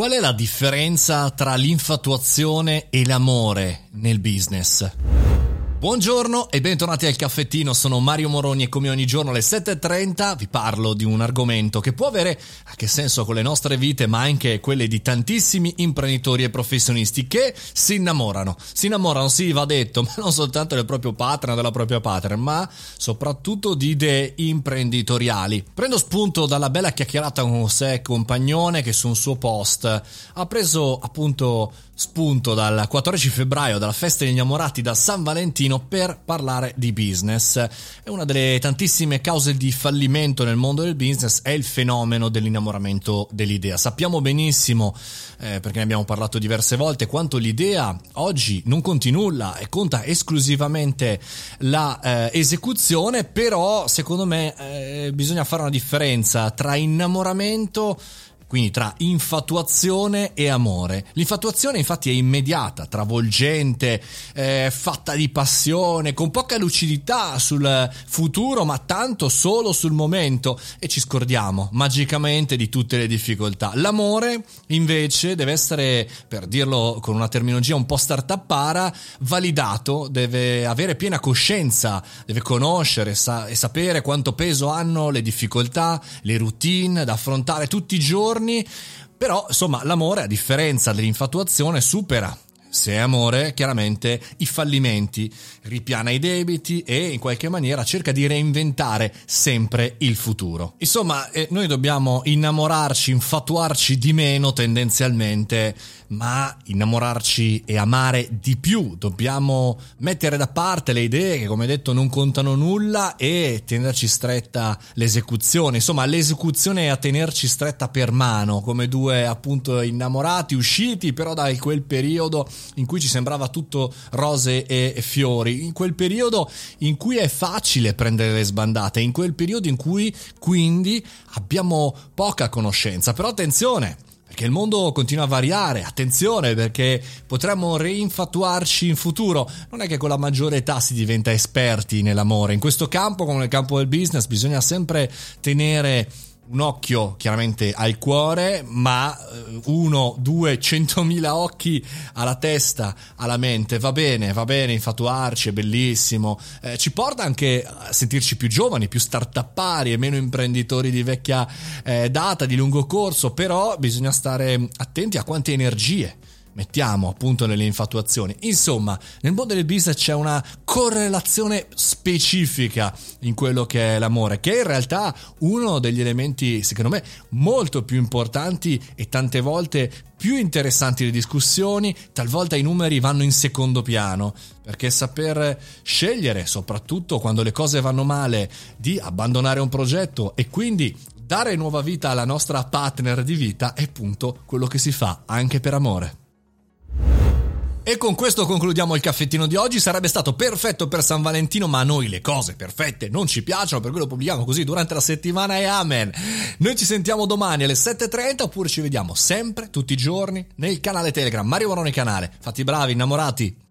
Qual è la differenza tra l'infatuazione e l'amore nel business? Buongiorno e bentornati al caffettino, sono Mario Moroni e come ogni giorno alle 7.30 vi parlo di un argomento che può avere a che senso con le nostre vite ma anche quelle di tantissimi imprenditori e professionisti che si innamorano. Si innamorano, sì, va detto, ma non soltanto del proprio partner, della propria partner, ma soprattutto di idee imprenditoriali. Prendo spunto dalla bella chiacchierata con José Compagnone che su un suo post ha preso appunto spunto dal 14 febbraio dalla festa degli innamorati da San Valentino per parlare di business. È una delle tantissime cause di fallimento nel mondo del business è il fenomeno dell'innamoramento dell'idea. Sappiamo benissimo, eh, perché ne abbiamo parlato diverse volte, quanto l'idea oggi non conti nulla e conta esclusivamente la eh, però secondo me eh, bisogna fare una differenza tra innamoramento quindi tra infatuazione e amore. L'infatuazione infatti è immediata, travolgente, eh, fatta di passione, con poca lucidità sul futuro, ma tanto solo sul momento e ci scordiamo magicamente di tutte le difficoltà. L'amore invece deve essere, per dirlo con una terminologia un po' startuppara, validato, deve avere piena coscienza, deve conoscere sa- e sapere quanto peso hanno le difficoltà, le routine da affrontare tutti i giorni giorni, però insomma l'amore a differenza dell'infatuazione supera se è amore, chiaramente i fallimenti, ripiana i debiti e in qualche maniera cerca di reinventare sempre il futuro. Insomma, eh, noi dobbiamo innamorarci, infatuarci di meno tendenzialmente, ma innamorarci e amare di più. Dobbiamo mettere da parte le idee che, come detto, non contano nulla e tenerci stretta l'esecuzione. Insomma, l'esecuzione è a tenerci stretta per mano, come due appunto innamorati usciti però da quel periodo in cui ci sembrava tutto rose e fiori, in quel periodo in cui è facile prendere le sbandate, in quel periodo in cui quindi abbiamo poca conoscenza. Però attenzione, perché il mondo continua a variare, attenzione perché potremmo reinfatuarci in futuro, non è che con la maggiore età si diventa esperti nell'amore, in questo campo come nel campo del business bisogna sempre tenere un occhio chiaramente al cuore, ma eh, uno, due, centomila occhi alla testa, alla mente. Va bene, va bene, infatuarci, è bellissimo. Eh, ci porta anche a sentirci più giovani, più startuppari e meno imprenditori di vecchia eh, data, di lungo corso, però bisogna stare attenti a quante energie mettiamo appunto nelle infatuazioni. Insomma, nel mondo del business c'è una correlazione specifica in quello che è l'amore, che è in realtà uno degli elementi, secondo me, molto più importanti e tante volte più interessanti le discussioni, talvolta i numeri vanno in secondo piano, perché saper scegliere, soprattutto quando le cose vanno male, di abbandonare un progetto e quindi dare nuova vita alla nostra partner di vita è appunto quello che si fa anche per amore. E con questo concludiamo il caffettino di oggi. Sarebbe stato perfetto per San Valentino, ma a noi le cose perfette non ci piacciono, per cui lo pubblichiamo così durante la settimana e amen. Noi ci sentiamo domani alle 7.30 oppure ci vediamo sempre, tutti i giorni, nel canale Telegram. Mario Moroni Canale. Fatti bravi, innamorati.